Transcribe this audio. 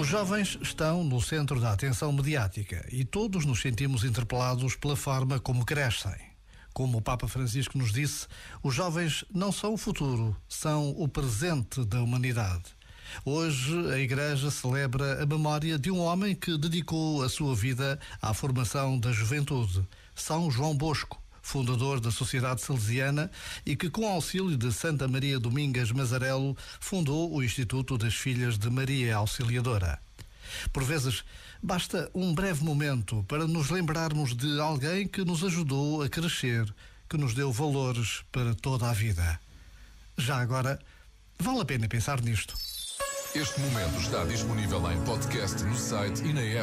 Os jovens estão no centro da atenção mediática e todos nos sentimos interpelados pela forma como crescem. Como o Papa Francisco nos disse, os jovens não são o futuro, são o presente da humanidade. Hoje a Igreja celebra a memória de um homem que dedicou a sua vida à formação da juventude, São João Bosco fundador da Sociedade Salesiana e que, com auxílio de Santa Maria Domingas Mazarelo, fundou o Instituto das Filhas de Maria Auxiliadora. Por vezes, basta um breve momento para nos lembrarmos de alguém que nos ajudou a crescer, que nos deu valores para toda a vida. Já agora, vale a pena pensar nisto. Este momento está disponível em podcast no site e na app.